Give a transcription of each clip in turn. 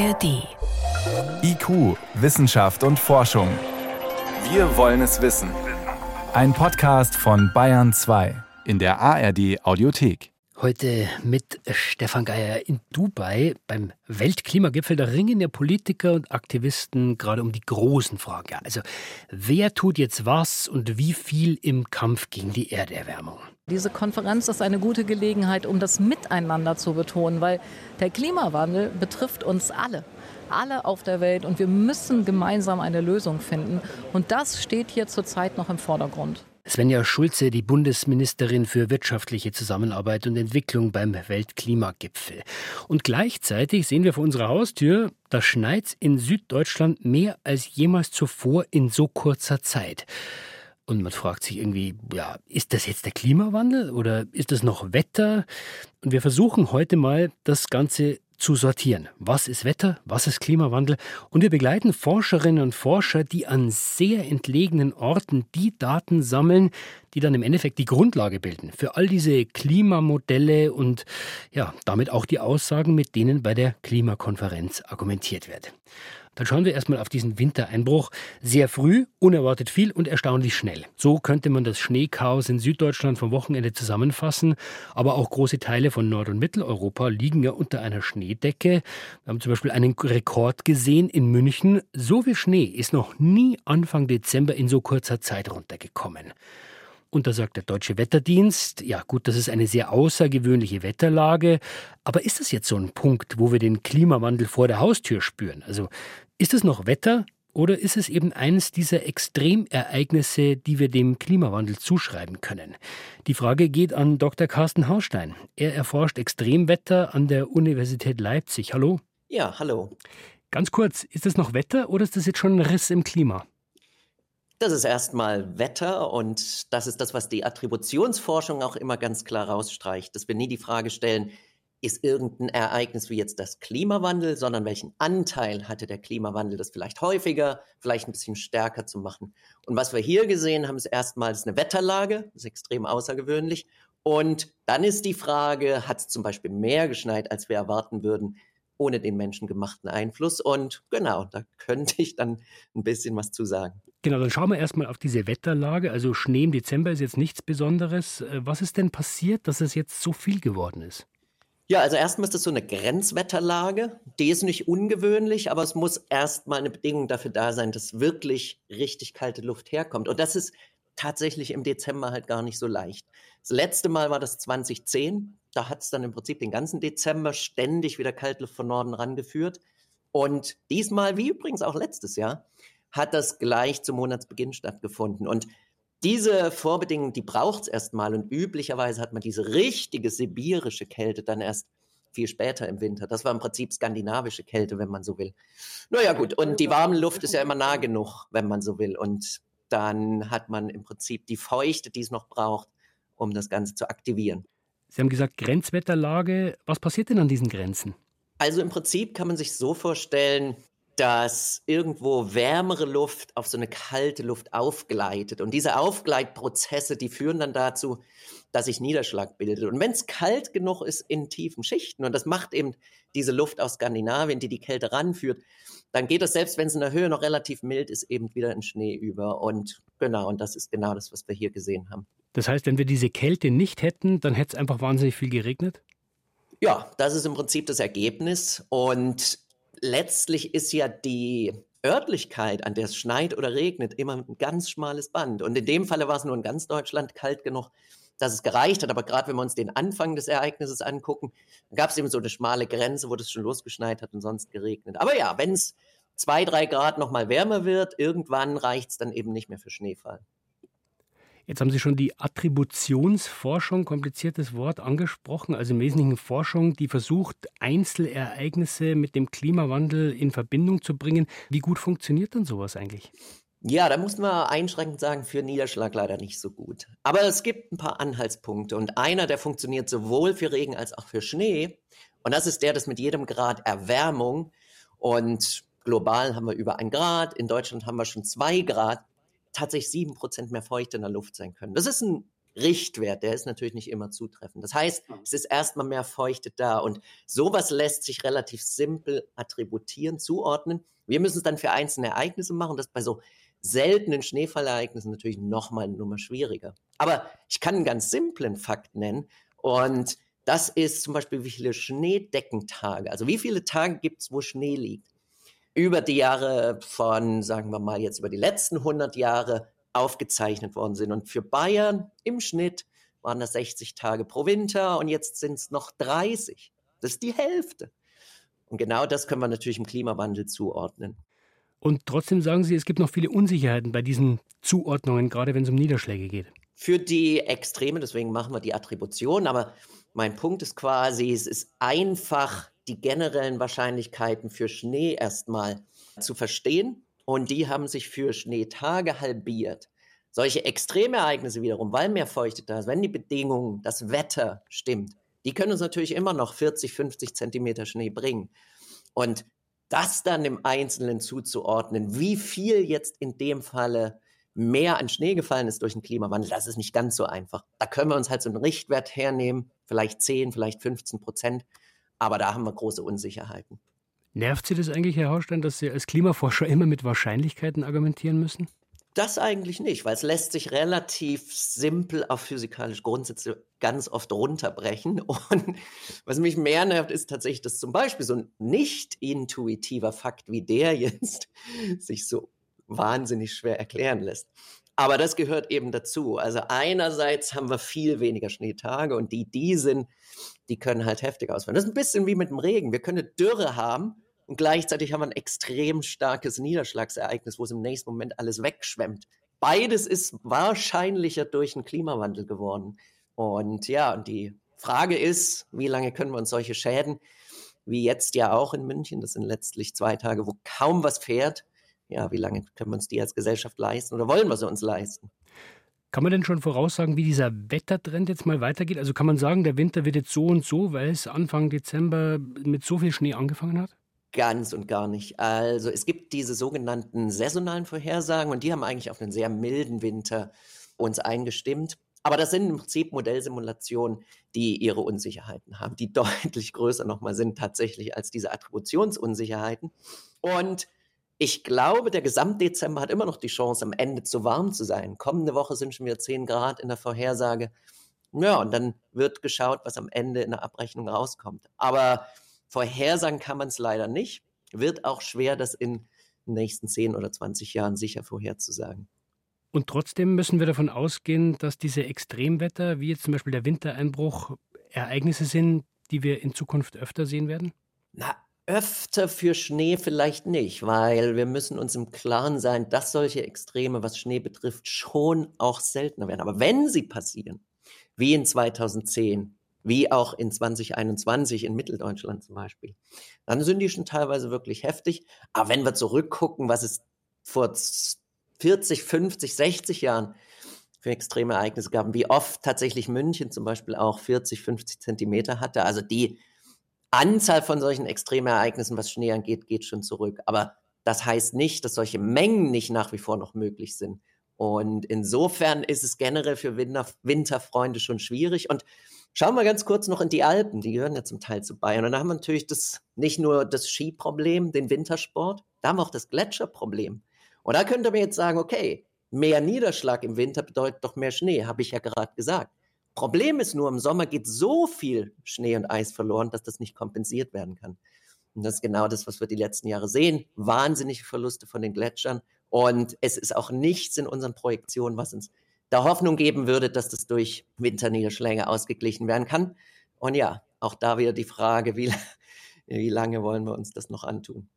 ARD. IQ, Wissenschaft und Forschung. Wir wollen es wissen. Ein Podcast von Bayern 2 in der ARD Audiothek. Heute mit Stefan Geier in Dubai beim Weltklimagipfel. Da ringen ja Politiker und Aktivisten gerade um die großen Fragen. Also, wer tut jetzt was und wie viel im Kampf gegen die Erderwärmung? Diese Konferenz ist eine gute Gelegenheit, um das Miteinander zu betonen, weil der Klimawandel betrifft uns alle alle auf der Welt und wir müssen gemeinsam eine Lösung finden. Und das steht hier zurzeit noch im Vordergrund. Svenja Schulze, die Bundesministerin für wirtschaftliche Zusammenarbeit und Entwicklung beim Weltklimagipfel. Und gleichzeitig sehen wir vor unserer Haustür, da schneit's in Süddeutschland mehr als jemals zuvor in so kurzer Zeit. Und man fragt sich irgendwie, ja, ist das jetzt der Klimawandel oder ist das noch Wetter? Und wir versuchen heute mal, das Ganze zu sortieren. Was ist Wetter? Was ist Klimawandel? Und wir begleiten Forscherinnen und Forscher, die an sehr entlegenen Orten die Daten sammeln, die dann im Endeffekt die Grundlage bilden für all diese Klimamodelle und ja, damit auch die Aussagen, mit denen bei der Klimakonferenz argumentiert wird. Dann schauen wir erstmal auf diesen Wintereinbruch. Sehr früh, unerwartet viel und erstaunlich schnell. So könnte man das Schneechaos in Süddeutschland vom Wochenende zusammenfassen. Aber auch große Teile von Nord- und Mitteleuropa liegen ja unter einer Schneedecke. Wir haben zum Beispiel einen Rekord gesehen in München. So viel Schnee ist noch nie Anfang Dezember in so kurzer Zeit runtergekommen. Und da sagt der Deutsche Wetterdienst, ja gut, das ist eine sehr außergewöhnliche Wetterlage, aber ist das jetzt so ein Punkt, wo wir den Klimawandel vor der Haustür spüren? Also ist es noch Wetter oder ist es eben eines dieser Extremereignisse, die wir dem Klimawandel zuschreiben können? Die Frage geht an Dr. Carsten Hausstein. Er erforscht Extremwetter an der Universität Leipzig. Hallo? Ja, hallo. Ganz kurz, ist es noch Wetter oder ist das jetzt schon ein Riss im Klima? Das ist erstmal Wetter und das ist das, was die Attributionsforschung auch immer ganz klar rausstreicht, dass wir nie die Frage stellen, ist irgendein Ereignis wie jetzt das Klimawandel, sondern welchen Anteil hatte der Klimawandel, das vielleicht häufiger, vielleicht ein bisschen stärker zu machen. Und was wir hier gesehen haben, ist erstmals eine Wetterlage, das ist extrem außergewöhnlich. Und dann ist die Frage, hat es zum Beispiel mehr geschneit, als wir erwarten würden? ohne den menschengemachten Einfluss. Und genau, da könnte ich dann ein bisschen was zu sagen. Genau, dann schauen wir erstmal auf diese Wetterlage. Also Schnee im Dezember ist jetzt nichts Besonderes. Äh, was ist denn passiert, dass es jetzt so viel geworden ist? Ja, also erstmal ist das so eine Grenzwetterlage. Die ist nicht ungewöhnlich, aber es muss erstmal eine Bedingung dafür da sein, dass wirklich richtig kalte Luft herkommt. Und das ist tatsächlich im Dezember halt gar nicht so leicht. Das letzte Mal war das 2010. Da hat es dann im Prinzip den ganzen Dezember ständig wieder Kaltluft von Norden rangeführt. Und diesmal, wie übrigens auch letztes Jahr, hat das gleich zum Monatsbeginn stattgefunden. Und diese Vorbedingungen, die braucht es erstmal. Und üblicherweise hat man diese richtige sibirische Kälte dann erst viel später im Winter. Das war im Prinzip skandinavische Kälte, wenn man so will. Naja, gut. Und die warme Luft ist ja immer nah genug, wenn man so will. Und dann hat man im Prinzip die Feuchte, die es noch braucht, um das Ganze zu aktivieren. Sie haben gesagt, Grenzwetterlage. Was passiert denn an diesen Grenzen? Also im Prinzip kann man sich so vorstellen, dass irgendwo wärmere Luft auf so eine kalte Luft aufgleitet. Und diese Aufgleitprozesse, die führen dann dazu, dass sich Niederschlag bildet. Und wenn es kalt genug ist in tiefen Schichten, und das macht eben diese Luft aus Skandinavien, die die Kälte ranführt, dann geht es selbst, wenn es in der Höhe noch relativ mild ist, eben wieder in Schnee über. Und genau, und das ist genau das, was wir hier gesehen haben. Das heißt, wenn wir diese Kälte nicht hätten, dann hätte es einfach wahnsinnig viel geregnet? Ja, das ist im Prinzip das Ergebnis. Und letztlich ist ja die Örtlichkeit, an der es schneit oder regnet, immer ein ganz schmales Band. Und in dem Falle war es nur in ganz Deutschland kalt genug, dass es gereicht hat. Aber gerade wenn wir uns den Anfang des Ereignisses angucken, gab es eben so eine schmale Grenze, wo das schon losgeschneit hat und sonst geregnet. Aber ja, wenn es zwei, drei Grad nochmal wärmer wird, irgendwann reicht es dann eben nicht mehr für Schneefall. Jetzt haben Sie schon die Attributionsforschung, kompliziertes Wort, angesprochen. Also im Wesentlichen Forschung, die versucht, Einzelereignisse mit dem Klimawandel in Verbindung zu bringen. Wie gut funktioniert denn sowas eigentlich? Ja, da muss man einschränkend sagen, für Niederschlag leider nicht so gut. Aber es gibt ein paar Anhaltspunkte und einer, der funktioniert sowohl für Regen als auch für Schnee. Und das ist der, dass mit jedem Grad Erwärmung und global haben wir über ein Grad, in Deutschland haben wir schon zwei Grad, tatsächlich sieben Prozent mehr Feuchte in der Luft sein können. Das ist ein Richtwert, der ist natürlich nicht immer zutreffend. Das heißt, es ist erstmal mehr Feuchte da und sowas lässt sich relativ simpel attributieren, zuordnen. Wir müssen es dann für einzelne Ereignisse machen. Das bei so seltenen Schneefallereignissen natürlich nochmal eine Nummer schwieriger. Aber ich kann einen ganz simplen Fakt nennen und das ist zum Beispiel, wie viele Schneedeckentage, also wie viele Tage gibt es, wo Schnee liegt. Über die Jahre von, sagen wir mal jetzt über die letzten 100 Jahre aufgezeichnet worden sind. Und für Bayern im Schnitt waren das 60 Tage pro Winter und jetzt sind es noch 30. Das ist die Hälfte. Und genau das können wir natürlich im Klimawandel zuordnen. Und trotzdem sagen Sie, es gibt noch viele Unsicherheiten bei diesen Zuordnungen, gerade wenn es um Niederschläge geht. Für die Extreme, deswegen machen wir die Attribution, aber mein Punkt ist quasi, es ist einfach, die generellen Wahrscheinlichkeiten für Schnee erstmal zu verstehen. Und die haben sich für Schneetage halbiert. Solche Extremereignisse wiederum, weil mehr Feuchte da ist, wenn die Bedingungen, das Wetter stimmt, die können uns natürlich immer noch 40, 50 Zentimeter Schnee bringen. Und das dann im Einzelnen zuzuordnen, wie viel jetzt in dem Falle mehr an Schnee gefallen ist durch den Klimawandel, das ist nicht ganz so einfach. Da können wir uns halt so einen Richtwert hernehmen, vielleicht 10, vielleicht 15 Prozent, aber da haben wir große Unsicherheiten. Nervt Sie das eigentlich, Herr Haustein, dass Sie als Klimaforscher immer mit Wahrscheinlichkeiten argumentieren müssen? Das eigentlich nicht, weil es lässt sich relativ simpel auf physikalische Grundsätze ganz oft runterbrechen. Und was mich mehr nervt, ist tatsächlich, dass zum Beispiel so ein nicht intuitiver Fakt wie der jetzt sich so wahnsinnig schwer erklären lässt. Aber das gehört eben dazu. Also einerseits haben wir viel weniger Schneetage und die, die sind, die können halt heftig ausfallen. Das ist ein bisschen wie mit dem Regen. Wir können eine Dürre haben und gleichzeitig haben wir ein extrem starkes Niederschlagsereignis, wo es im nächsten Moment alles wegschwemmt. Beides ist wahrscheinlicher durch den Klimawandel geworden. Und ja, und die Frage ist, wie lange können wir uns solche Schäden, wie jetzt ja auch in München, das sind letztlich zwei Tage, wo kaum was fährt, ja, wie lange können wir uns die als Gesellschaft leisten oder wollen wir sie uns leisten? Kann man denn schon voraussagen, wie dieser Wettertrend jetzt mal weitergeht? Also kann man sagen, der Winter wird jetzt so und so, weil es Anfang Dezember mit so viel Schnee angefangen hat? Ganz und gar nicht. Also es gibt diese sogenannten saisonalen Vorhersagen und die haben eigentlich auf einen sehr milden Winter uns eingestimmt. Aber das sind im Prinzip Modellsimulationen, die ihre Unsicherheiten haben, die deutlich größer nochmal sind tatsächlich als diese Attributionsunsicherheiten. Und ich glaube, der Gesamtdezember hat immer noch die Chance, am Ende zu warm zu sein. Kommende Woche sind schon wieder 10 Grad in der Vorhersage. Ja, und dann wird geschaut, was am Ende in der Abrechnung rauskommt. Aber vorhersagen kann man es leider nicht. Wird auch schwer, das in den nächsten 10 oder 20 Jahren sicher vorherzusagen. Und trotzdem müssen wir davon ausgehen, dass diese Extremwetter, wie jetzt zum Beispiel der Wintereinbruch, Ereignisse sind, die wir in Zukunft öfter sehen werden? Na, öfter für Schnee vielleicht nicht, weil wir müssen uns im Klaren sein, dass solche Extreme, was Schnee betrifft, schon auch seltener werden. Aber wenn sie passieren, wie in 2010, wie auch in 2021 in Mitteldeutschland zum Beispiel, dann sind die schon teilweise wirklich heftig. Aber wenn wir zurückgucken, was es vor 40, 50, 60 Jahren für extreme Ereignisse gab, wie oft tatsächlich München zum Beispiel auch 40, 50 Zentimeter hatte, also die Anzahl von solchen Extremereignissen, was Schnee angeht, geht schon zurück. Aber das heißt nicht, dass solche Mengen nicht nach wie vor noch möglich sind. Und insofern ist es generell für Winter, Winterfreunde schon schwierig. Und schauen wir ganz kurz noch in die Alpen. Die gehören ja zum Teil zu Bayern. Und da haben wir natürlich das, nicht nur das Skiproblem, den Wintersport, da haben wir auch das Gletscherproblem. Und da könnte man jetzt sagen, okay, mehr Niederschlag im Winter bedeutet doch mehr Schnee, habe ich ja gerade gesagt. Problem ist nur, im Sommer geht so viel Schnee und Eis verloren, dass das nicht kompensiert werden kann. Und das ist genau das, was wir die letzten Jahre sehen. Wahnsinnige Verluste von den Gletschern. Und es ist auch nichts in unseren Projektionen, was uns da Hoffnung geben würde, dass das durch Winterniederschläge ausgeglichen werden kann. Und ja, auch da wieder die Frage, wie, wie lange wollen wir uns das noch antun?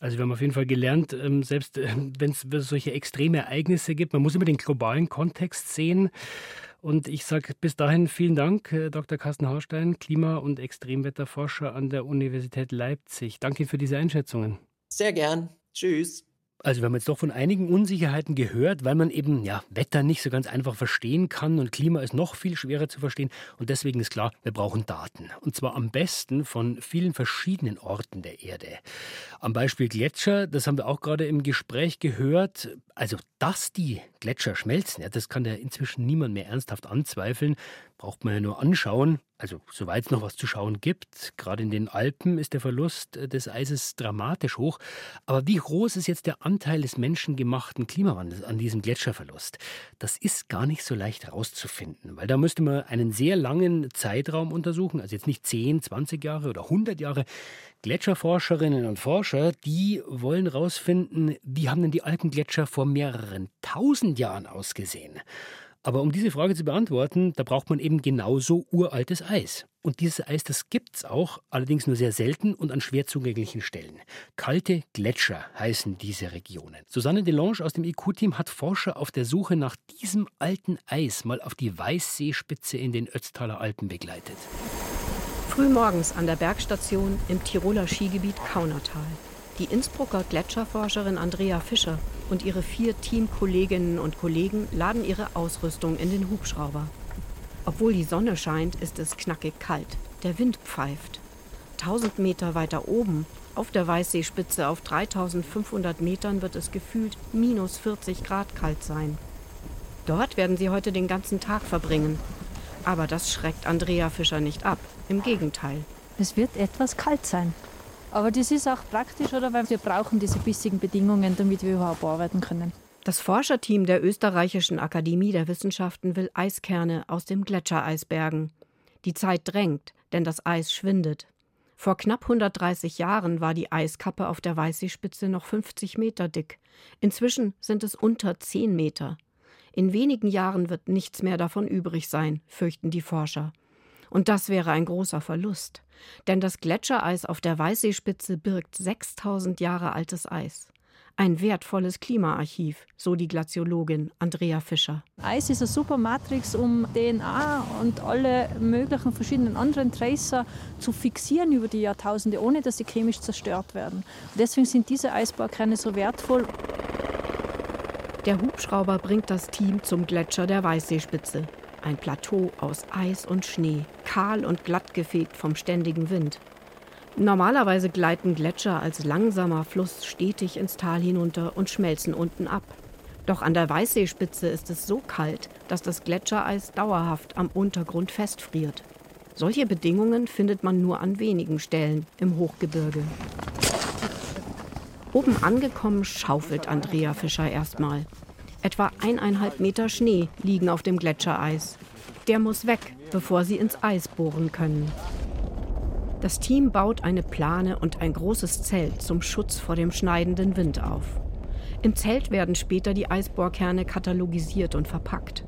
Also wir haben auf jeden Fall gelernt, ähm, selbst äh, wenn es solche extreme Ereignisse gibt, man muss immer den globalen Kontext sehen. Und ich sage bis dahin vielen Dank, äh, Dr. Carsten Haustein, Klima- und Extremwetterforscher an der Universität Leipzig. Danke für diese Einschätzungen. Sehr gern. Tschüss. Also wir haben jetzt doch von einigen Unsicherheiten gehört, weil man eben ja Wetter nicht so ganz einfach verstehen kann und Klima ist noch viel schwerer zu verstehen. Und deswegen ist klar, wir brauchen Daten. Und zwar am besten von vielen verschiedenen Orten der Erde. Am Beispiel Gletscher, das haben wir auch gerade im Gespräch gehört, also dass die Gletscher schmelzen, ja, das kann ja inzwischen niemand mehr ernsthaft anzweifeln braucht man ja nur anschauen. Also, soweit es noch was zu schauen gibt. Gerade in den Alpen ist der Verlust äh, des Eises dramatisch hoch. Aber wie groß ist jetzt der Anteil des menschengemachten Klimawandels an diesem Gletscherverlust? Das ist gar nicht so leicht herauszufinden, weil da müsste man einen sehr langen Zeitraum untersuchen. Also jetzt nicht 10, 20 Jahre oder 100 Jahre. Gletscherforscherinnen und Forscher, die wollen herausfinden, wie haben denn die Alpengletscher vor mehreren tausend Jahren ausgesehen? Aber um diese Frage zu beantworten, da braucht man eben genauso uraltes Eis. Und dieses Eis, das gibt's auch, allerdings nur sehr selten und an schwer zugänglichen Stellen. Kalte Gletscher heißen diese Regionen. Susanne Delange aus dem IQ-Team hat Forscher auf der Suche nach diesem alten Eis mal auf die Weißseespitze in den Ötztaler Alpen begleitet. Frühmorgens an der Bergstation im Tiroler Skigebiet Kaunertal. Die Innsbrucker Gletscherforscherin Andrea Fischer und ihre vier Teamkolleginnen und Kollegen laden ihre Ausrüstung in den Hubschrauber. Obwohl die Sonne scheint, ist es knackig kalt. Der Wind pfeift. 1000 Meter weiter oben, auf der Weißseespitze auf 3500 Metern, wird es gefühlt minus 40 Grad kalt sein. Dort werden sie heute den ganzen Tag verbringen. Aber das schreckt Andrea Fischer nicht ab. Im Gegenteil. Es wird etwas kalt sein. Aber das ist auch praktisch, oder? Weil wir brauchen diese bissigen Bedingungen, damit wir überhaupt arbeiten können. Das Forscherteam der Österreichischen Akademie der Wissenschaften will Eiskerne aus dem Gletschereis bergen. Die Zeit drängt, denn das Eis schwindet. Vor knapp 130 Jahren war die Eiskappe auf der Weißseespitze noch 50 Meter dick. Inzwischen sind es unter 10 Meter. In wenigen Jahren wird nichts mehr davon übrig sein, fürchten die Forscher. Und das wäre ein großer Verlust. Denn das Gletschereis auf der Weißseespitze birgt 6000 Jahre altes Eis. Ein wertvolles Klimaarchiv, so die Glaziologin Andrea Fischer. Eis ist eine super Matrix, um DNA und alle möglichen verschiedenen anderen Tracer zu fixieren über die Jahrtausende, ohne dass sie chemisch zerstört werden. Und deswegen sind diese Eisbohrkerne so wertvoll. Der Hubschrauber bringt das Team zum Gletscher der Weißseespitze. Ein Plateau aus Eis und Schnee, kahl und glatt gefegt vom ständigen Wind. Normalerweise gleiten Gletscher als langsamer Fluss stetig ins Tal hinunter und schmelzen unten ab. Doch an der Weißseespitze ist es so kalt, dass das Gletschereis dauerhaft am Untergrund festfriert. Solche Bedingungen findet man nur an wenigen Stellen im Hochgebirge. Oben angekommen schaufelt Andrea Fischer erstmal. Etwa eineinhalb Meter Schnee liegen auf dem Gletschereis. Der muss weg, bevor sie ins Eis bohren können. Das Team baut eine Plane und ein großes Zelt zum Schutz vor dem schneidenden Wind auf. Im Zelt werden später die Eisbohrkerne katalogisiert und verpackt.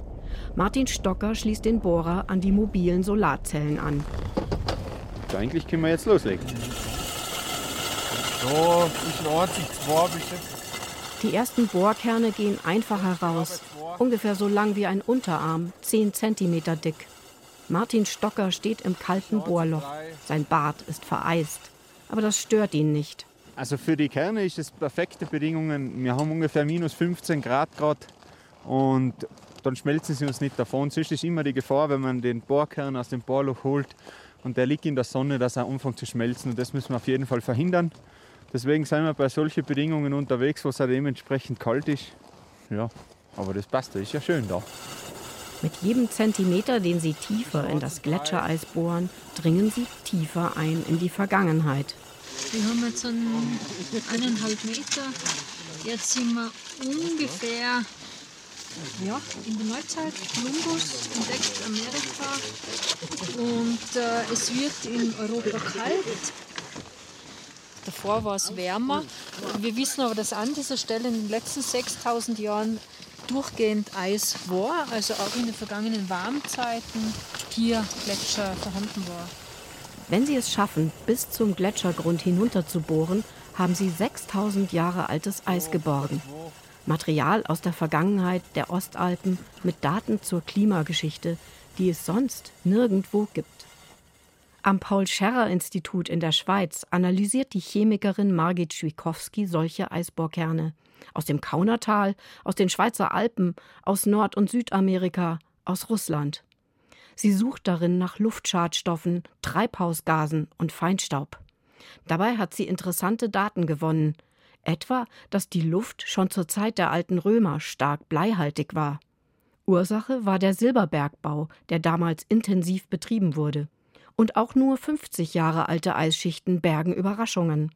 Martin Stocker schließt den Bohrer an die mobilen Solarzellen an. Eigentlich können wir jetzt loslegen. So, ich ordne sich zwei bis jetzt die ersten Bohrkerne gehen einfach heraus, ungefähr so lang wie ein Unterarm, 10 cm dick. Martin Stocker steht im kalten Bohrloch. Sein Bart ist vereist, aber das stört ihn nicht. Also für die Kerne ist es perfekte Bedingungen. Wir haben ungefähr minus 15 Grad Grad und dann schmelzen sie uns nicht davon. Sonst ist immer die Gefahr, wenn man den Bohrkern aus dem Bohrloch holt und der liegt in der Sonne, dass er anfängt zu schmelzen. Und das müssen wir auf jeden Fall verhindern. Deswegen sind wir bei solchen Bedingungen unterwegs, wo es auch dementsprechend kalt ist. Ja, aber das passt, das ist ja schön da. Mit jedem Zentimeter, den sie tiefer in das Gletschereis bohren, dringen sie tiefer ein in die Vergangenheit. Wir haben jetzt einen eineinhalb Meter. Jetzt sind wir ungefähr ja, in der Neuzeit. Kolumbus entdeckt Amerika und äh, es wird in Europa kalt. Davor war es wärmer. Wir wissen aber, dass an dieser Stelle in den letzten 6000 Jahren durchgehend Eis war, also auch in den vergangenen Warmzeiten hier Gletscher vorhanden war. Wenn Sie es schaffen, bis zum Gletschergrund hinunter zu bohren, haben Sie 6000 Jahre altes Eis geborgen. Material aus der Vergangenheit der Ostalpen mit Daten zur Klimageschichte, die es sonst nirgendwo gibt. Am Paul-Scherrer-Institut in der Schweiz analysiert die Chemikerin Margit Schwikowski solche Eisbohrkerne. Aus dem Kaunertal, aus den Schweizer Alpen, aus Nord- und Südamerika, aus Russland. Sie sucht darin nach Luftschadstoffen, Treibhausgasen und Feinstaub. Dabei hat sie interessante Daten gewonnen. Etwa, dass die Luft schon zur Zeit der alten Römer stark bleihaltig war. Ursache war der Silberbergbau, der damals intensiv betrieben wurde. Und auch nur 50 Jahre alte Eisschichten bergen Überraschungen.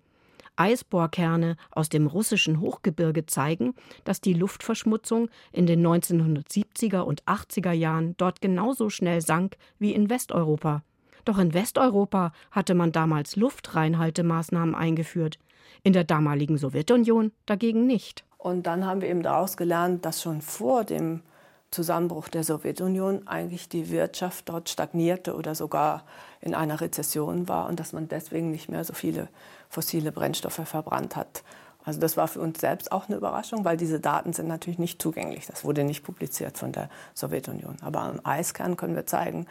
Eisbohrkerne aus dem russischen Hochgebirge zeigen, dass die Luftverschmutzung in den 1970er und 80er Jahren dort genauso schnell sank wie in Westeuropa. Doch in Westeuropa hatte man damals Luftreinhaltemaßnahmen eingeführt, in der damaligen Sowjetunion dagegen nicht. Und dann haben wir eben daraus gelernt, dass schon vor dem Zusammenbruch der Sowjetunion eigentlich die Wirtschaft dort stagnierte oder sogar in einer Rezession war und dass man deswegen nicht mehr so viele fossile Brennstoffe verbrannt hat. Also das war für uns selbst auch eine Überraschung, weil diese Daten sind natürlich nicht zugänglich. Das wurde nicht publiziert von der Sowjetunion. Aber am Eiskern können wir zeigen,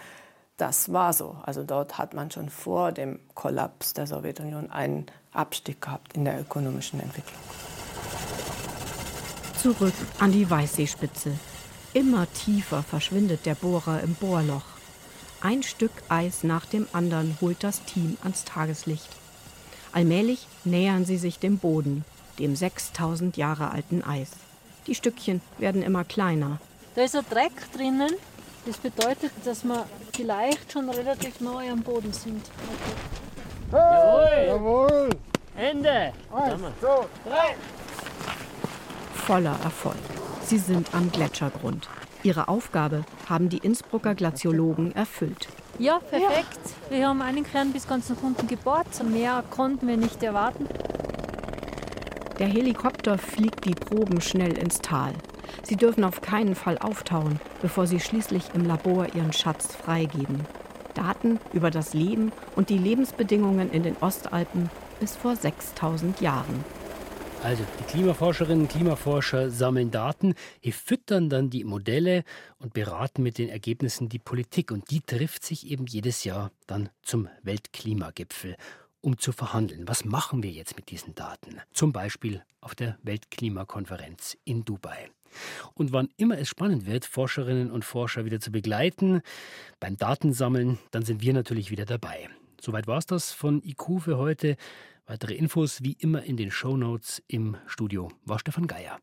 das war so. Also dort hat man schon vor dem Kollaps der Sowjetunion einen Abstieg gehabt in der ökonomischen Entwicklung. Zurück an die Weißseespitze. Immer tiefer verschwindet der Bohrer im Bohrloch. Ein Stück Eis nach dem anderen holt das Team ans Tageslicht. Allmählich nähern sie sich dem Boden, dem 6000 Jahre alten Eis. Die Stückchen werden immer kleiner. Da ist ein Dreck drinnen. Das bedeutet, dass wir vielleicht schon relativ neu am Boden sind. Jawohl! Jawohl! Ende! Eins, zwei, drei! Voller Erfolg. Sie sind am Gletschergrund. Ihre Aufgabe haben die Innsbrucker Glaziologen erfüllt. Ja, perfekt. Wir haben einen Kern bis ganz nach unten gebohrt. Mehr konnten wir nicht erwarten. Der Helikopter fliegt die Proben schnell ins Tal. Sie dürfen auf keinen Fall auftauen, bevor sie schließlich im Labor ihren Schatz freigeben. Daten über das Leben und die Lebensbedingungen in den Ostalpen bis vor 6000 Jahren. Also die Klimaforscherinnen und Klimaforscher sammeln Daten, füttern dann die Modelle und beraten mit den Ergebnissen die Politik. Und die trifft sich eben jedes Jahr dann zum Weltklimagipfel, um zu verhandeln. Was machen wir jetzt mit diesen Daten? Zum Beispiel auf der Weltklimakonferenz in Dubai. Und wann immer es spannend wird, Forscherinnen und Forscher wieder zu begleiten beim Datensammeln, dann sind wir natürlich wieder dabei. Soweit war es das von IQ für heute. Weitere Infos wie immer in den Shownotes im Studio war Stefan Geier.